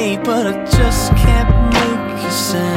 but I just can't make you say.